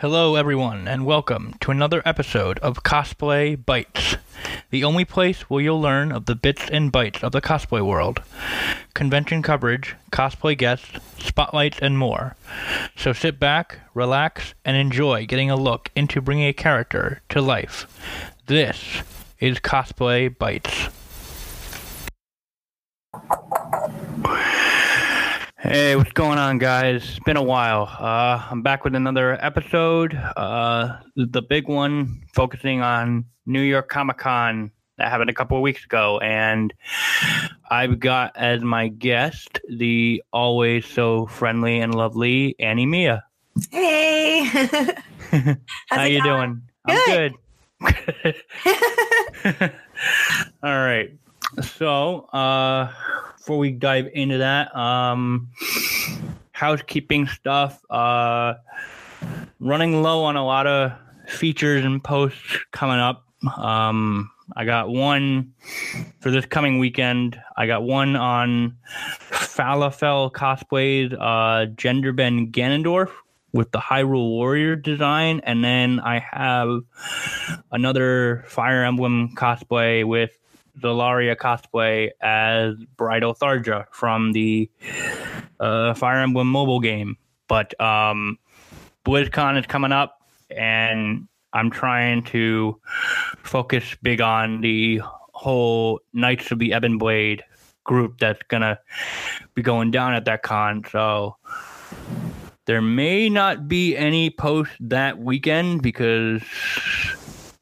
Hello, everyone, and welcome to another episode of Cosplay Bites, the only place where you'll learn of the bits and bytes of the cosplay world, convention coverage, cosplay guests, spotlights, and more. So sit back, relax, and enjoy getting a look into bringing a character to life. This is Cosplay Bites. Hey, what's going on, guys? It's been a while. Uh, I'm back with another episode. Uh, the big one focusing on New York Comic Con that happened a couple of weeks ago. And I've got as my guest the always so friendly and lovely Anna Mia. Hey. How you doing? Good. I'm good. All right. So, uh, before we dive into that, um, housekeeping stuff. Uh, running low on a lot of features and posts coming up. Um, I got one for this coming weekend. I got one on Falafel cosplays, uh, Genderbend Ganondorf with the Hyrule Warrior design, and then I have another Fire Emblem cosplay with Zolaria cosplay as Bridal Tharja from the uh, Fire Emblem mobile game. But um, BlizzCon is coming up, and I'm trying to focus big on the whole Knights of the Ebon Blade group that's gonna be going down at that con. So there may not be any post that weekend because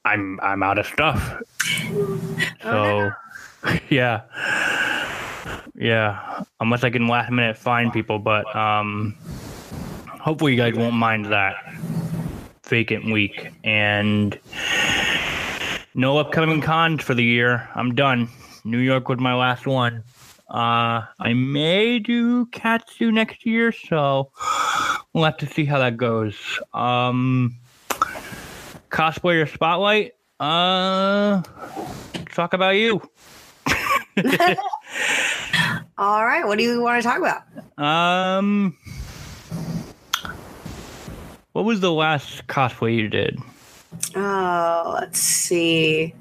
I'm I'm out of stuff. So yeah. Yeah. Unless I can last minute find people, but um hopefully you guys won't mind that vacant week. And no upcoming cons for the year. I'm done. New York was my last one. Uh, I may do Katsu next year, so we'll have to see how that goes. Um, cosplayer spotlight. Uh, talk about you. All right. What do you want to talk about? Um, what was the last cosplay you did? Oh, let's see.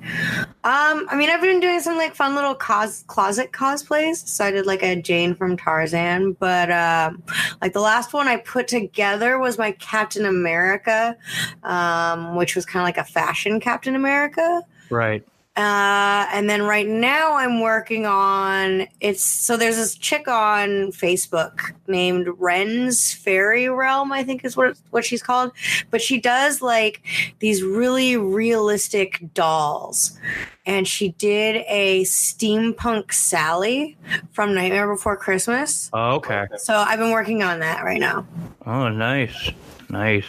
Um, I mean, I've been doing some like fun little cos- closet cosplays. So I did like a Jane from Tarzan, but um, like the last one I put together was my Captain America, um, which was kind of like a fashion Captain America. Right. Uh, and then right now I'm working on it's so there's this chick on Facebook named Ren's Fairy Realm, I think is what what she's called. But she does like these really realistic dolls. And she did a steampunk Sally from Nightmare Before Christmas. Oh, okay. So I've been working on that right now. Oh, nice, nice.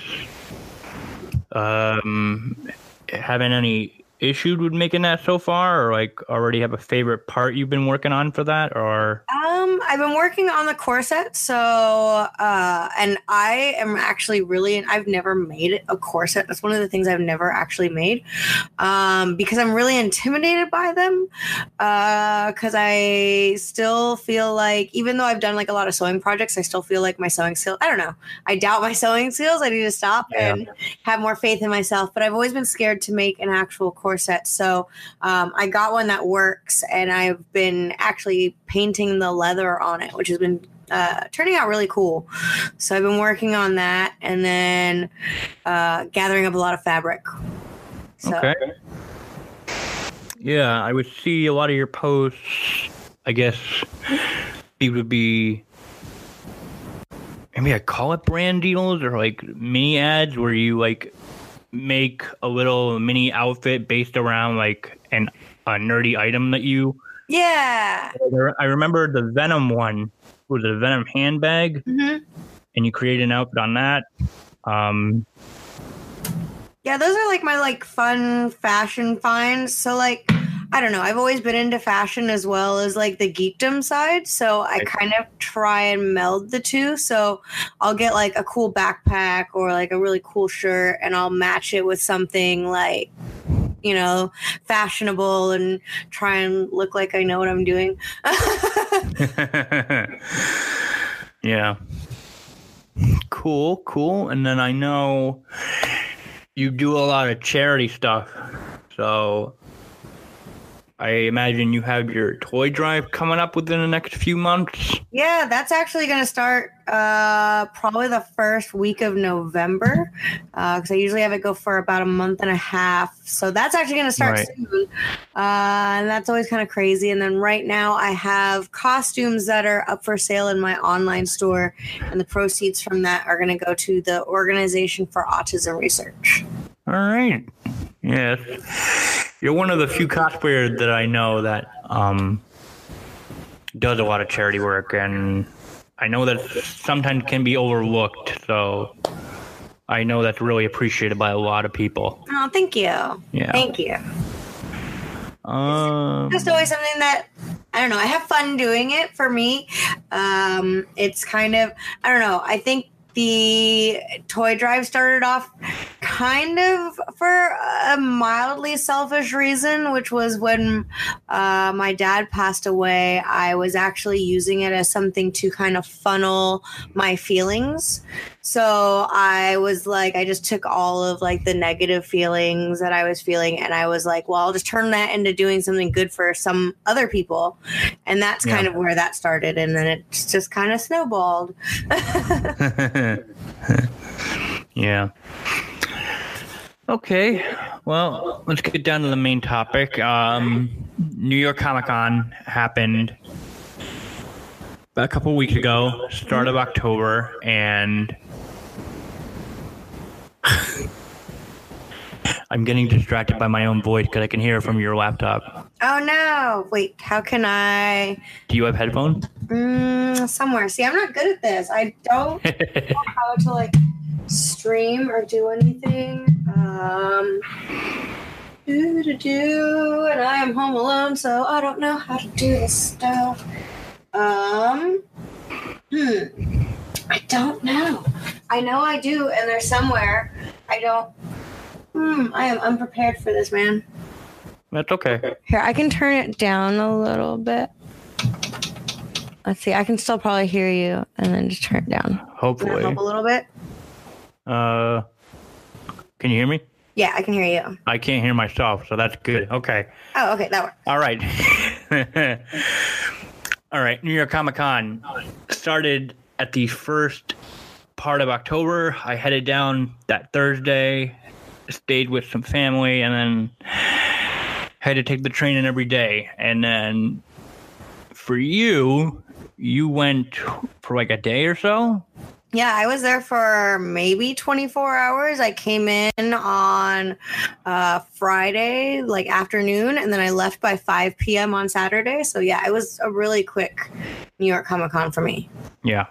Um, having any issued with making that so far, or like already have a favorite part you've been working on for that, or Um, I've been working on the corset, so uh, and I am actually really, I've never made a corset. That's one of the things I've never actually made, um, because I'm really intimidated by them. Because I still feel like, even though I've done like a lot of sewing projects, I still feel like my sewing skills. I don't know. I doubt my sewing skills. I need to stop Yeah. and have more faith in myself. But I've always been scared to make an actual corset, so um, I got one that works, and I've been actually painting the leather on it, which has been uh, turning out really cool. So I've been working on that, and then uh, gathering up a lot of fabric. So, okay. Yeah, I would see a lot of your posts. I guess it would be maybe I call it brand deals or like mini ads where you like make a little mini outfit based around like an a nerdy item that you. Yeah. I remember the Venom one was it a Venom handbag, hmm and you create an outfit on that. Um, Yeah, those are like my like fun fashion finds. So like I don't know, I've always been into fashion as well as like the geekdom side. So I kind of try and meld the two. So I'll get like a cool backpack or like a really cool shirt and I'll match it with something like you know, fashionable and try and look like I know what I'm doing. yeah. Cool, cool. And then I know you do a lot of charity stuff. So I imagine you have your toy drive coming up within the next few months. Yeah, that's actually going to start uh, probably the first week of November because uh, I usually have it go for about a month and a half. So that's actually going to start Right. soon. Uh, and that's always kind of crazy. And then right now I have costumes that are up for sale in my online store, and the proceeds from that are going to go to the Organization for Autism Research. All right. Yes. You're one of the few cosplayers that I know that um, does a lot of charity work, and I know that sometimes can be overlooked. So I know that's really appreciated by a lot of people. Oh, thank you. Yeah. Thank you. Um, just always something that I don't know. I have fun doing it for me. Um, it's kind of I don't know. I think the toy drive started off kind of for a mildly selfish reason, which was when uh, my dad passed away. I was actually using it as something to kind of funnel my feelings. So I was like, I just took all of like the negative feelings that I was feeling, and I was like, well, I'll just turn that into doing something good for some other people, and that's Yeah. kind of where that started, and then it just kind of snowballed. yeah. Okay. Well, let's get down to the main topic. Um, New York Comic Con happened a couple weeks ago, start of October, and I'm getting distracted by my own voice because I can hear it from your laptop. Oh no! Wait, how can I? Do you have headphones? Mm, somewhere. See, I'm not good at this. I don't know how to like stream or do anything. Um, do do do, and I am home alone, so I don't know how to do this stuff. Um, hmm, I don't know. I know I do, and they're somewhere. I don't. Hmm, I am unprepared for this, man. That's okay. Here, I can turn it down a little bit. Let's see. I can still probably hear you, and then just turn it down. Hopefully. help a little bit? Uh, can you hear me? Yeah, I can hear you. I can't hear myself, so that's good. Okay. Oh, okay, that works. All right. All right. New York Comic Con started at the first part of October. I headed down that Thursday, stayed with some family, and then had to take the train in every day. And then for you, you went for like a day or so. Yeah, I was there for maybe 24 hours. I came in on uh, Friday, like afternoon, and then I left by 5 p.m. on Saturday. So, yeah, it was a really quick New York Comic Con for me. Yeah.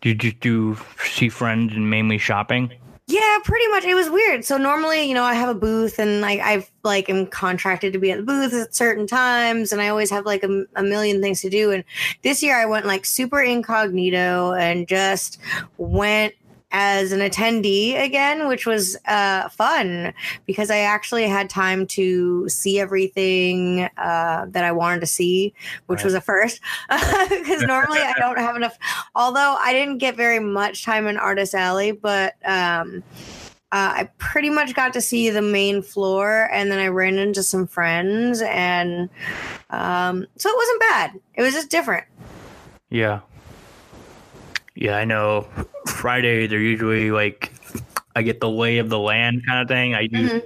Did you do see friends and mainly shopping? Yeah, pretty much. It was weird. So normally, you know, I have a booth and like I've like am contracted to be at the booth at certain times, and I always have like a, a million things to do. And this year, I went like super incognito and just went as an attendee again, which was uh, fun because I actually had time to see everything uh, that I wanted to see, which Right. was a first. Because normally I don't have enough. Although I didn't get very much time in Artist Alley, but um, uh, I pretty much got to see the main floor, and then I ran into some friends, and um, so it wasn't bad. It was just different. Yeah. Yeah, I know. Friday they're usually like I get the lay of the land kind of thing. I do. Mhm.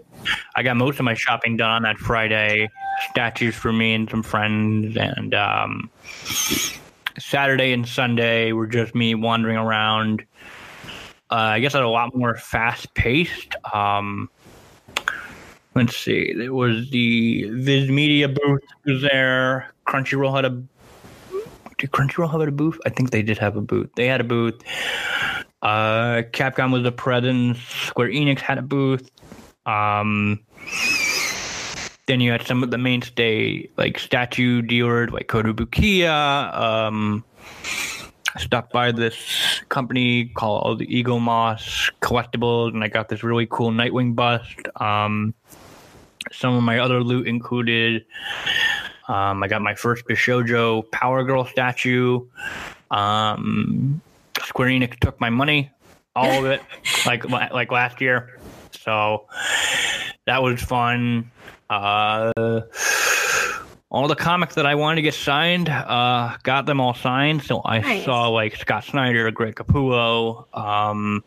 I got most of my shopping done on that Friday. Statues for me and some friends, and um, Saturday and Sunday were just me wandering around. Uh, I guess at a lot more fast paced. Um, let's see. There was the Viz Media booth was there. Crunchyroll had a did Crunchyroll have a booth? I think they did have a booth. They had a booth. Uh, Capcom was a presence. Square Enix had a booth. Um, then you had some of the mainstay like statue dealers like Kotobukiya. Um, stopped by this company called Eaglemoss Collectibles, and I got this really cool Nightwing bust. Um, some of my other loot included um, I got my first Bishojo Power Girl statue, um, Square Enix took my money, all of it, like like last year. So that was fun. Uh, all the comics that I wanted to get signed, uh, got them all signed. So I Nice. saw like Scott Snyder, Greg Capullo, um,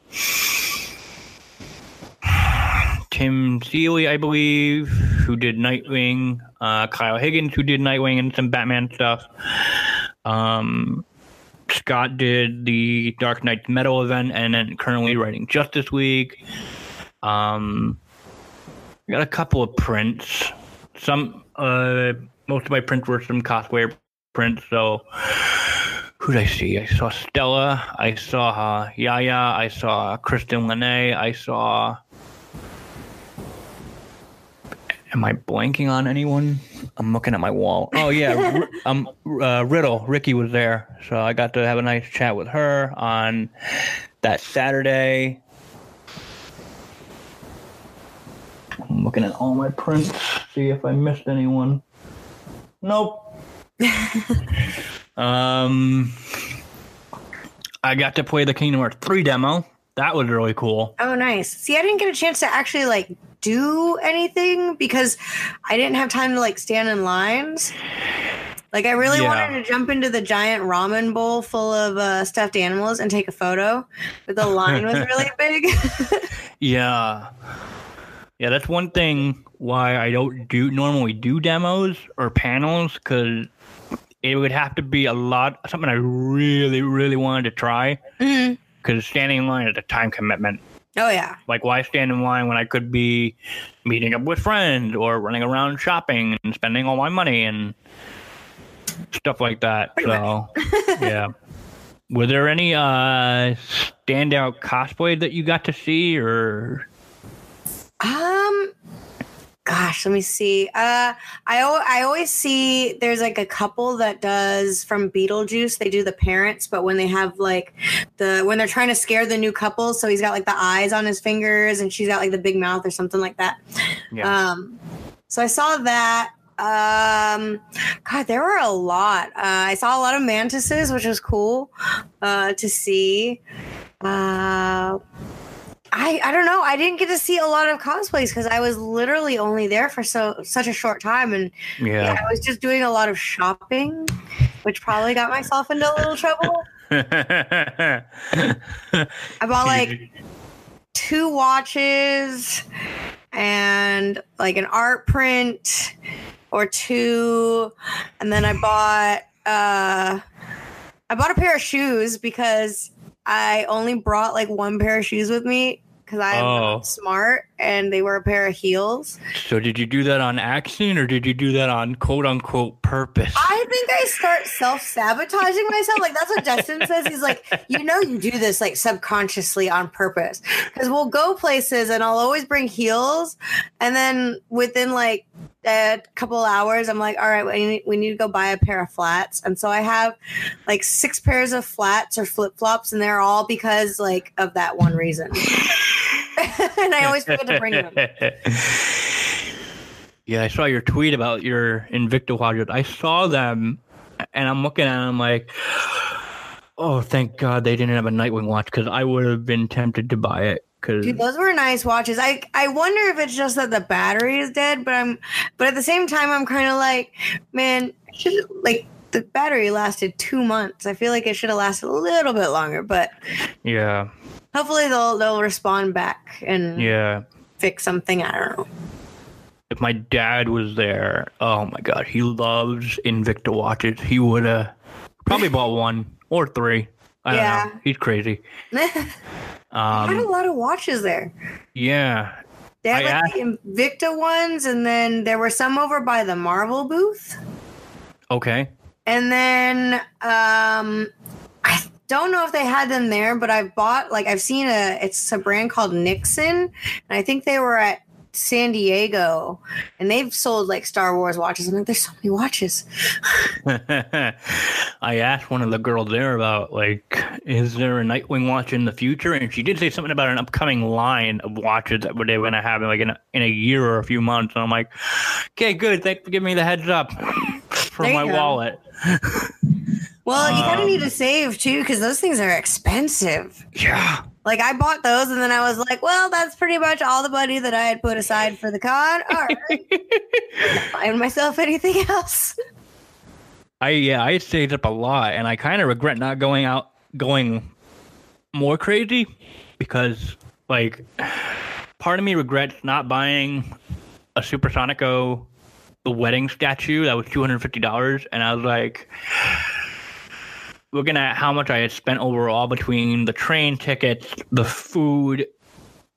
Tim Seeley, I believe, who did Nightwing, uh, Kyle Higgins, who did Nightwing and some Batman stuff. Um, Scott did the Dark Knight Metal event, and then currently writing Justice League. Um, got a couple of prints. Some, uh, most of my prints were some cosplayer prints. So, who did I see? I saw Stella. I saw uh, Yaya. I saw Kristen Lanae. I saw. Am I blanking on anyone? I'm looking at my wall. Oh yeah, um, uh, Riddle. Ricky was there, so I got to have a nice chat with her on that Saturday. I'm looking at all my prints, see if I missed anyone. Nope. um, I got to play the Kingdom Hearts 3 demo. That was really cool. Oh, nice. See, I didn't get a chance to actually like do anything because I didn't have time to like stand in lines. Like, I really Yeah. wanted to jump into the giant ramen bowl full of uh, stuffed animals and take a photo, but the line was really big. Yeah. Yeah, that's one thing why I don't do normally do demos or panels because it would have to be a lot something I really, really wanted to try Mhm. Because standing in line is a time commitment. Oh, yeah. Like, why stand in line when I could be meeting up with friends or running around shopping and spending all my money and stuff like that? Pretty so, yeah. Were there any uh, standout cosplay that you got to see, or Um, gosh, let me see. Uh, I I always see there's like a couple that does from Beetlejuice. They do the parents, but when they have like the when they're trying to scare the new couple, so he's got like the eyes on his fingers and she's got like the big mouth or something like that. yeah? Um, so I saw that. Um, God, there were a lot. Uh, I saw a lot of mantises, which was cool uh, to see. Uh, I I don't know. I didn't get to see a lot of cosplays because I was literally only there for so such a short time, and yeah, yeah. I was just doing a lot of shopping, which probably got myself into a little trouble. I bought like two watches and like an art print or two and then i bought uh i bought a pair of shoes because i only brought like one pair of shoes with me because i'm Oh. smart and they were a pair of heels so did you do that on accident or did you do that on quote unquote purpose? I think I start self sabotaging myself. Like that's what Justin says. He's like, you know, you do this like subconsciously on purpose because we'll go places and I'll always bring heels, and then within like a couple hours, I'm like, all right, we need, we need to go buy a pair of flats, and so I have like six pairs of flats or flip flops, and they're all because like of that one reason. and I always forget to bring them. yeah, I saw your tweet about your Invicta watches. I saw them and I'm looking at them like, oh, thank God they didn't have a Nightwing watch because I would have been tempted to buy it. Because Dude, those were nice watches. I I wonder if it's just that the battery is dead, but I'm but at the same time I'm kind of like, man, should like the battery lasted two months. I feel like it should have lasted a little bit longer, but yeah, hopefully they'll they'll respond back and yeah. fix something. I don't know. If my dad was there, oh my God, he loves Invicta watches. He would have probably bought one or three. I Yeah. don't know. He's crazy. I had a Um, lot of watches there. yeah, They had I like the Invicta ones, and then there were some over by the Marvel booth. okay. And then um I don't know if they had them there, but I've bought like I've seen a it's a brand called Nixon, and I think they were at San Diego and they've sold like Star Wars watches. I'm like, there's so many watches. I asked one of the girls there about like, is there a Nightwing watch in the future? And she did say something about an upcoming line of watches that they were going to have like in a, in a year or a few months. And I'm like, okay, good. Thanks for giving me the heads up for There my wallet. Well, you kind of Um, need to save too because those things are expensive. Yeah. Like I bought those and then I was like, well, that's pretty much all the money that I had put aside for the con. All right. Find myself anything else. I yeah, I saved up a lot, and I kind of regret not going out, going more crazy, because like part of me regrets not buying a Supersonico, the wedding statue that was two hundred fifty dollars, and I was like. Looking at how much I had spent overall between the train tickets, the food,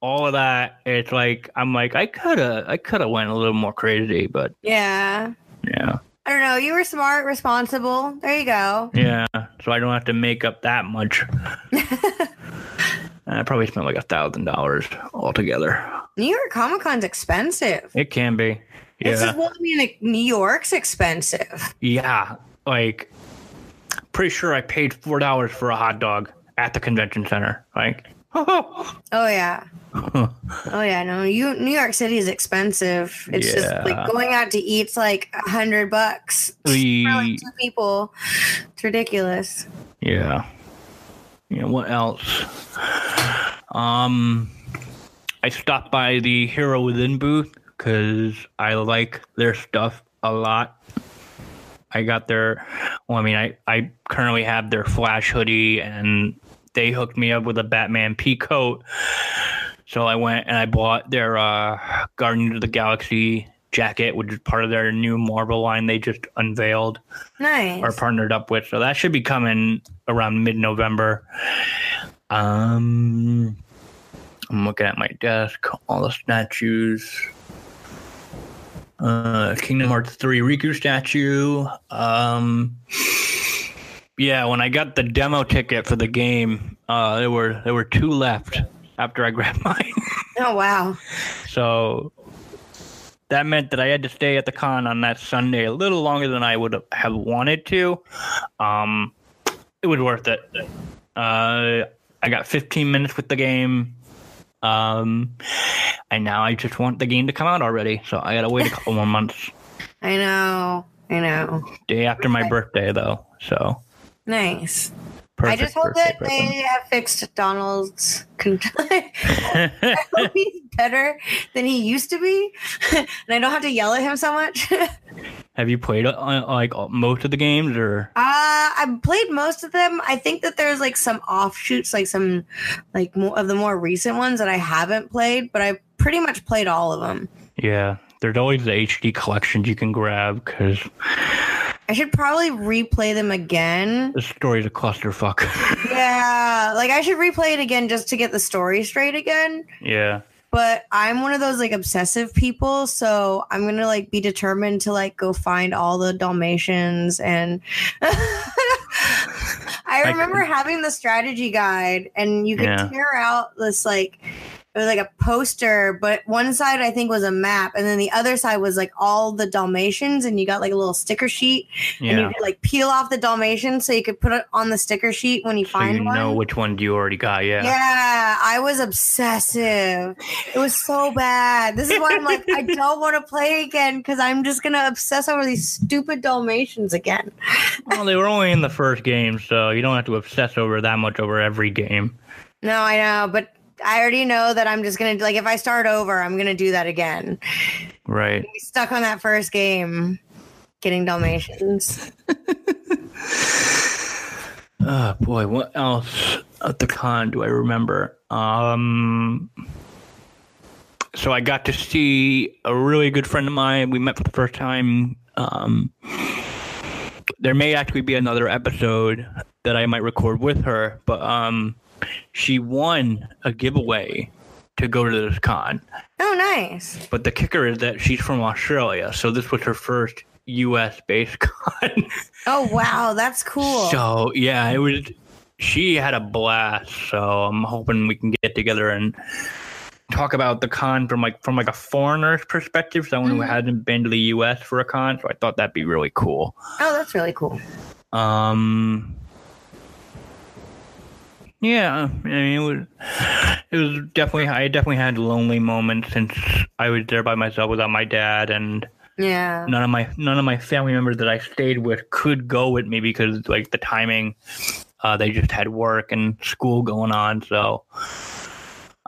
all of that, it's like I'm like I could have I could have went a little more crazy, but Yeah. yeah. I don't know. You were smart, responsible. There you go. Yeah, so I don't have to make up that much. I probably spent like a thousand dollars altogether. New York Comic Con's expensive. It can be. This Yeah. is well, I mean, New York's expensive. yeah. Like pretty sure I paid four dollars for a hot dog at the convention center. Like Oh yeah. Oh yeah. No, you New York City is expensive. It's just like going out to eat's like a hundred bucks for like two people. It's ridiculous. Yeah. You know what else? Um I stopped by the Hero Within booth because I like their stuff a lot. I got their well, I mean I, I currently have their flash hoodie and they hooked me up with a Batman P coat. So I went and I bought their uh Guardians of the Galaxy jacket, which is part of their new Marvel line they just unveiled Nice. are partnered up with. So that should be coming around mid November. Um, I'm looking at my desk, all the statues. Uh, Kingdom Hearts 3 Riku statue. Um, yeah, when I got the demo ticket for the game, uh, there were there were two left after I grabbed mine. oh wow. So that meant that I had to stay at the con on that Sunday a little longer than I would have wanted to. Um, it was worth it. Uh, I got 15 minutes with the game. Um, and now I just want the game to come out already. So I gotta wait a couple more months. I know. I know. Day after my birthday, though. So Nice. perfect. I just hope that they have fixed Donald's. I hope he's better than he used to be, and I don't have to yell at him so much. Uh, have you played uh, like most of the games, or Uh, I've played most of them. I think that there's like some offshoots, like some like more of the more recent ones that I haven't played, but I pretty much played all of them. yeah? There's always the HD collections you can grab because I should probably replay them again. the story's a clusterfuck. Yeah, like I should replay it again just to get the story straight again. yeah. But I'm one of those like obsessive people, so I'm gonna like be determined to like go find all the Dalmatians and I remember having the strategy guide and you could Yeah. tear out this like it was like a poster, but one side I think was a map, and then the other side was like all the Dalmatians, and you got like a little sticker sheet, and you could like peel off the Dalmatians so you could put it on the sticker sheet when you So find you one. know which one you already got. Yeah. Yeah, I was obsessive. It was so bad. This is why I'm like, I don't want to play again because I'm just gonna obsess over these stupid Dalmatians again. Well, they were only in the first game, so you don't have to obsess over that much over every game. No, I know, but I already know that I'm just gonna like if I start over, I'm gonna do that again. Right. Stuck on that first game, getting Dalmatians. Oh boy, what else at the con do I remember? Um so I got to see a really good friend of mine. We met for the first time. Um there may actually be another episode that I might record with her, but um she won a giveaway to go to this con. Oh, nice. But the kicker is that she's from Australia, so this was her first US based con. Oh wow, that's cool. So yeah, it was. She had a blast. So I'm hoping we can get together and talk about the con from like from like a foreigner's perspective, someone who Mhm. hasn't been to the U.S. for a con. So I thought that'd be really cool. Oh, that's really cool. Um. Yeah, I mean it was. It was definitely. I definitely had lonely moments since I was there by myself without my dad, and Yeah. none of my none of my family members that I stayed with could go with me because like the timing, uh, they just had work and school going on. So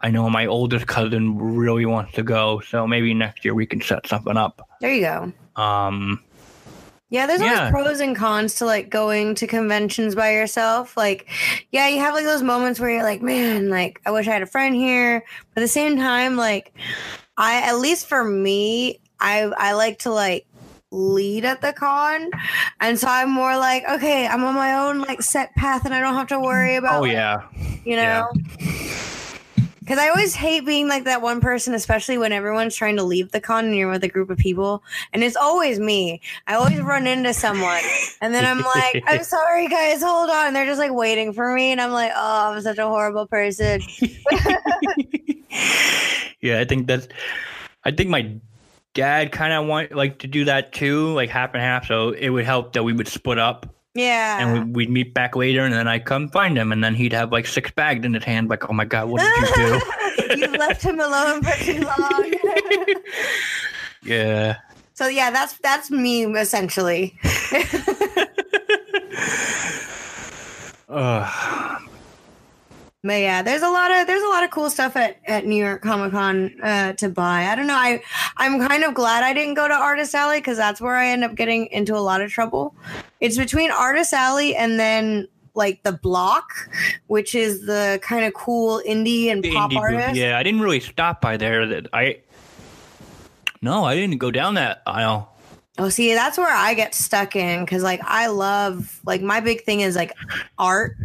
I know my oldest cousin really wants to go. So maybe next year we can set something up. There you go. Um, Yeah, there's Yeah. always pros and cons to like going to conventions by yourself. Like, yeah, you have like those moments where you're like, man, like I wish I had a friend here. But at the same time, like I at least for me, I I like to like lead at the con. And so I'm more like, okay, I'm on my own like set path and I don't have to worry oh, about oh like, yeah, you know because i always hate being like that one person especially when everyone's trying to leave the con and you're with a group of people and it's always me i always run into someone and then i'm like i'm sorry guys hold on they're just like waiting for me and i'm like oh i'm such a horrible person yeah. I think that's. I think my dad kind of want like to do that too, like half and half. So it would help that we would split up yeah and we, we'd meet back later, and then I come find him, and then he'd have like six bags in his hand, like, oh my god, what did you do? you've left him alone for too long yeah. so yeah that's that's me essentially Ugh. But yeah, there's a lot of there's a lot of cool stuff at, at New York Comic Con uh, to buy. I don't know. I I'm kind of glad I didn't go to Artist Alley because that's where I end up getting into a lot of trouble. It's between Artist Alley and then like the Block, which is the kind of cool indie and The pop indie artist. Yeah, I didn't really stop by there. That I. No, I didn't go down that aisle. Oh, see, that's where I get stuck in because like I love like my big thing is like art,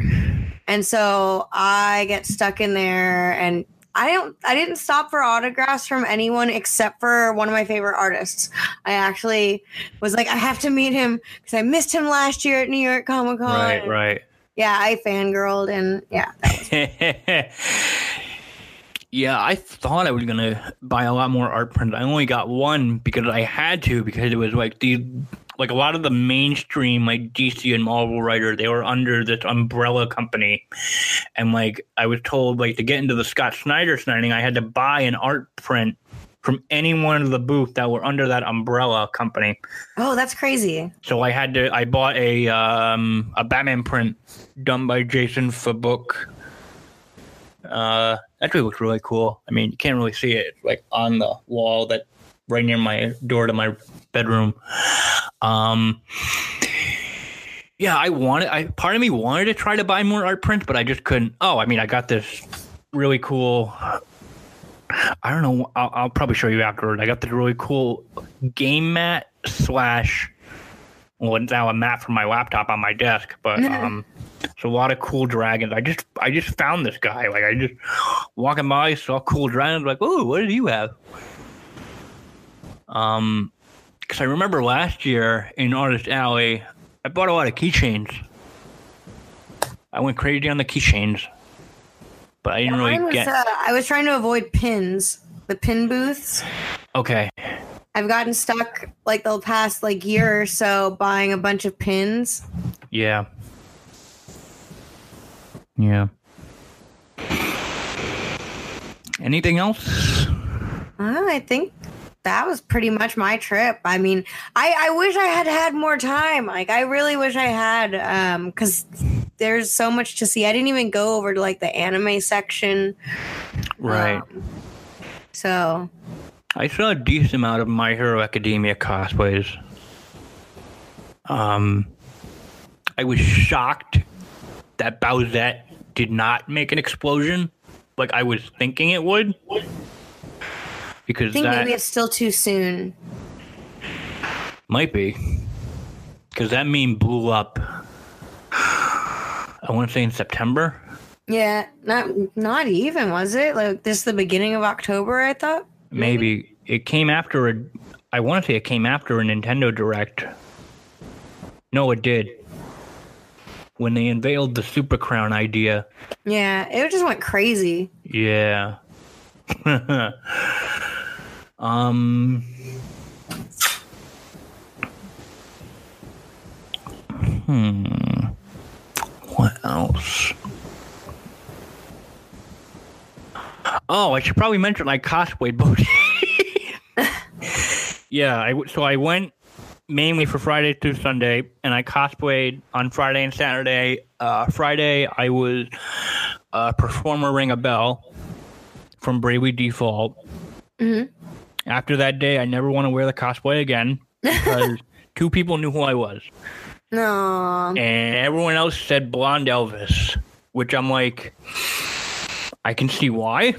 and so I get stuck in there and. I don't. I didn't stop for autographs from anyone except for one of my favorite artists. I actually was like, I have to meet him because I missed him last year at New York Comic Con. Right, right. Yeah, I fangirled and yeah, yeah, I thought I was gonna buy a lot more art prints. I only got one because I had to because it was like these like a lot of the mainstream like DC and Marvel writer, they were under this umbrella company, and like I was told like to get into the Scott Snyder signing I had to buy an art print from any one of the booth that were under that umbrella company. Oh, that's crazy. So I had to. I bought a um, a Batman print done by Jason Fabok. Uh, actually looks really cool. I mean, you can't really see it like on the wall that right near my door to my bedroom. Um, yeah, I wanted. I part of me wanted to try to buy more art prints, but I just couldn't. Oh, I mean, I got this really cool. I don't know. I'll, I'll probably show you afterward. I got this really cool game mat slash. Well, it's now a mat for my laptop on my desk, but um, it's a lot of cool dragons. I just, I just found this guy. Like, I just walking by, saw cool dragons. Like, oh, what did you have? Um, because I remember last year in Artist Alley, I bought a lot of keychains. I went crazy on the keychains, but I didn't Mine really was, get. uh, I was trying to avoid pins, the pin booths. Okay. I've gotten stuck like the past like year or so buying a bunch of pins. Yeah. Yeah. Anything else? Uh, I think that was pretty much my trip. I mean, I, I wish I had had more time. Like, I really wish I had, um, because there's so much to see. I didn't even go over to like the anime section. Right. Um, so, I saw a decent amount of My Hero Academia cosplays. Um, I was shocked that Bowsette did not make an explosion like I was thinking it would. I think maybe it's still too soon. might be. Because that meme blew up. I want to say in September. Yeah, not not even was it like this the beginning of October? I thought. Maybe it came after a. I want to say it came after a Nintendo Direct. No, it did. When they unveiled the Super Crown idea. Yeah, it just went crazy. Yeah. um. Hmm. What else? Oh, I should probably mention my cosplay boutique. yeah, I so I went mainly for Friday through Sunday, and I cosplayed on Friday and Saturday. Uh, Friday, I was uh, performer Ringabel from Bravely Default. Mhm. After that day, I never want to wear the cosplay again because two people knew who I was, No. and everyone else said Blonde Elvis, which I'm like, I can see why.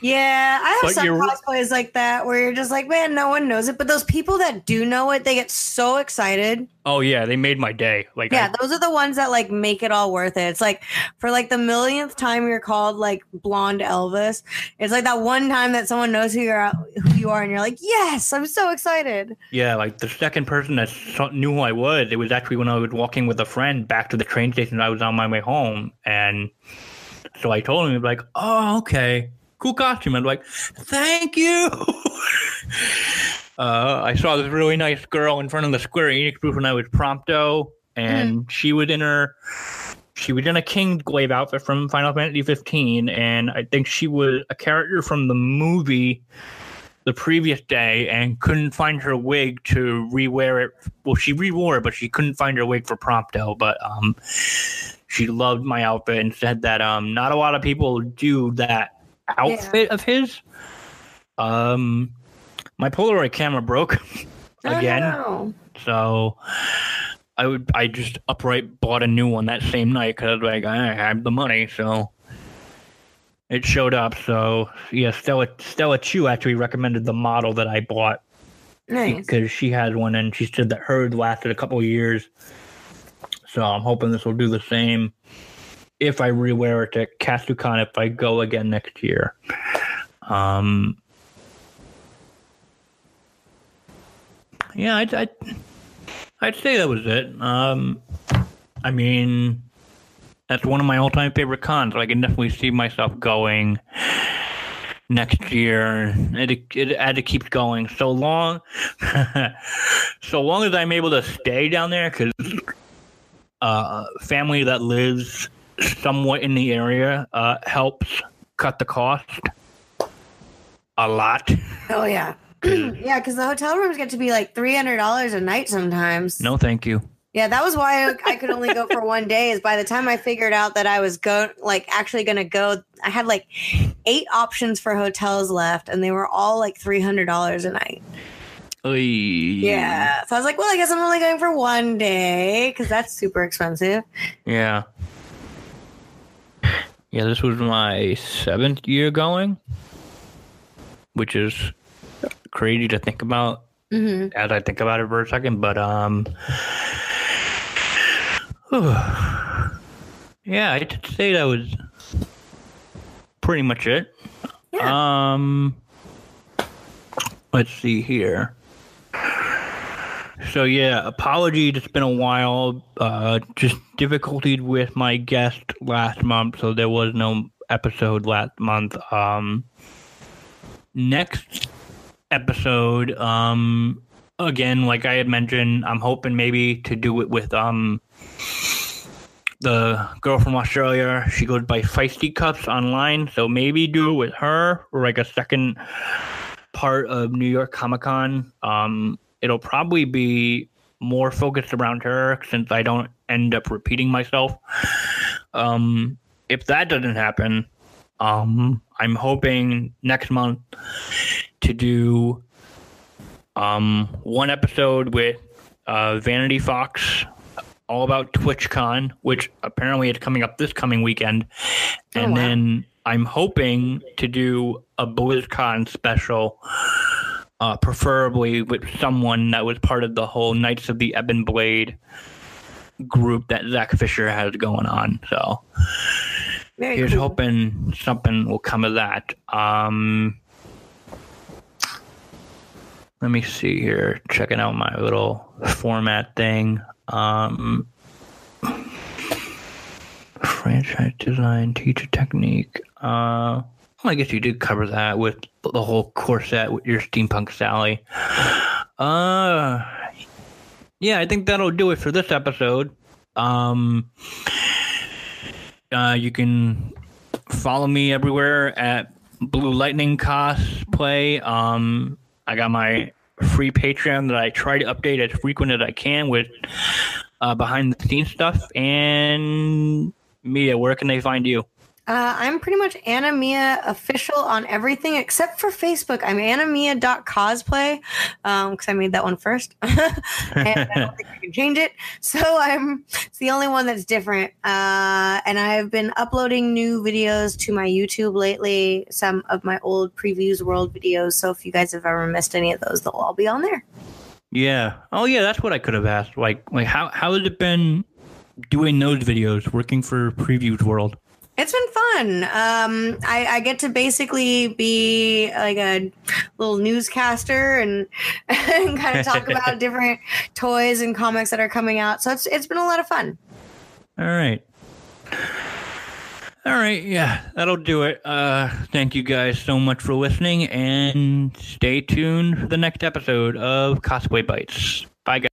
Yeah, I have But some you're- cosplays like that where you're just like, man, no one knows it. But those people that do know it, they get so excited. Oh yeah, they made my day. Like Yeah, I- those are the ones that like make it all worth it. It's like for like the millionth time you're called like blonde Elvis. It's like that one time that someone knows who you're who you are, and you're like, yes, I'm so excited. Yeah, like the second person that saw, knew who I was, it was actually when I was walking with a friend back to the train station. I was on my way home, and so I told him, like, "Oh, okay, cool costume." I'm like, "Thank you." uh, I saw this really nice girl in front of the Square Enix booth when I was Prompto, and she was in her. She was in a Kingsglaive outfit from Final Fantasy 15, and I think she was a character from the movie the previous day and couldn't find her wig to rewear it. Well, she rewore it, but she couldn't find her wig for Prompto. But um, she loved my outfit and said that um, not a lot of people do that outfit of his. Um, my Polaroid camera broke Oh, again, no. so I would I just upright bought a new one that same night because like I had the money, so it showed up. So yeah, Stella Stella Chu actually recommended the model that I bought Nice. because she had one and she said that hers lasted a couple of years. So I'm hoping this will do the same if I rewear it to Katsucon if I go again next year. Um, yeah, I'd, I'd I'd say that was it. Um, I mean, that's one of my all-time favorite cons. I can definitely see myself going next year. It it had to keep going so long, so long as I'm able to stay down there because uh, family that lives somewhat in the area uh, helps cut the cost a lot. Oh yeah. yeah, because the hotel rooms get to be like three hundred dollars a night sometimes. No, thank you. Yeah, that was why I, could only go for one day. Is by the time I figured out that I was go like actually gonna go, I had like eight options for hotels left, and they were all like three hundred dollars a night. Oy. Yeah, so I was like, well, I guess I'm only going for one day because that's super expensive. Yeah. Yeah, this was my seventh year going, which is crazy to think about hmm as I think about it for a second. But um, yeah, I did say that was pretty much it. Yeah. Um, let's see here. So yeah, apologies. It's been a while. Uh, just difficulties with my guest last month, so there was no episode last month. Um, next episode, um, again, like I had mentioned, I'm hoping maybe to do it with um the girl from Australia. She goes by Feisty Cups online, so maybe do it with her or like a second part of New York Comic Con. Um, it'll probably be more focused around her since I don't end up repeating myself. Um, if that doesn't happen, um, I'm hoping next month to do um, one episode with uh, Vanity Fox, all about TwitchCon, which apparently is coming up this coming weekend, Oh, and wow. then I'm hoping to do a BlizzCon special, uh, preferably with someone that was part of the whole Knights of the Ebon Blade group that Zach Fisher has going on. So Very here's cool. hoping something will come of that. Um, let me see here. Checking out my little format thing. Um, franchise design, teacher technique. Uh, well, I guess you did cover that with the whole corset with your steampunk Sally. Uh, yeah, I think that'll do it for this episode. Um, uh, you can follow me everywhere at Blue Lightning Cosplay. Um, I got my free Patreon that I try to update as frequent as I can with uh, behind the scenes stuff. And Mia, where can they find you? Uh, I'm pretty much Anna Mia official on everything except for Facebook. I'm annamia.cosplay because um, I made that one first. and I don't think I can change it. So I'm it's the only one that's different. Uh, and I've been uploading new videos to my YouTube lately, some of my old previews world videos. So if you guys have ever missed any of those, they'll all be on there. Yeah. Oh yeah, that's what I could have asked. Like like how how has it been doing those videos, working for Previews World? It's been fun. Um, I, I, get to basically be like a little newscaster and, and kind of talk about different toys and comics that are coming out. So it's it's been a lot of fun. All right. All right, yeah, that'll do it. Uh, thank you guys so much for listening, and stay tuned for the next episode of Cosplay Bites. Bye, guys.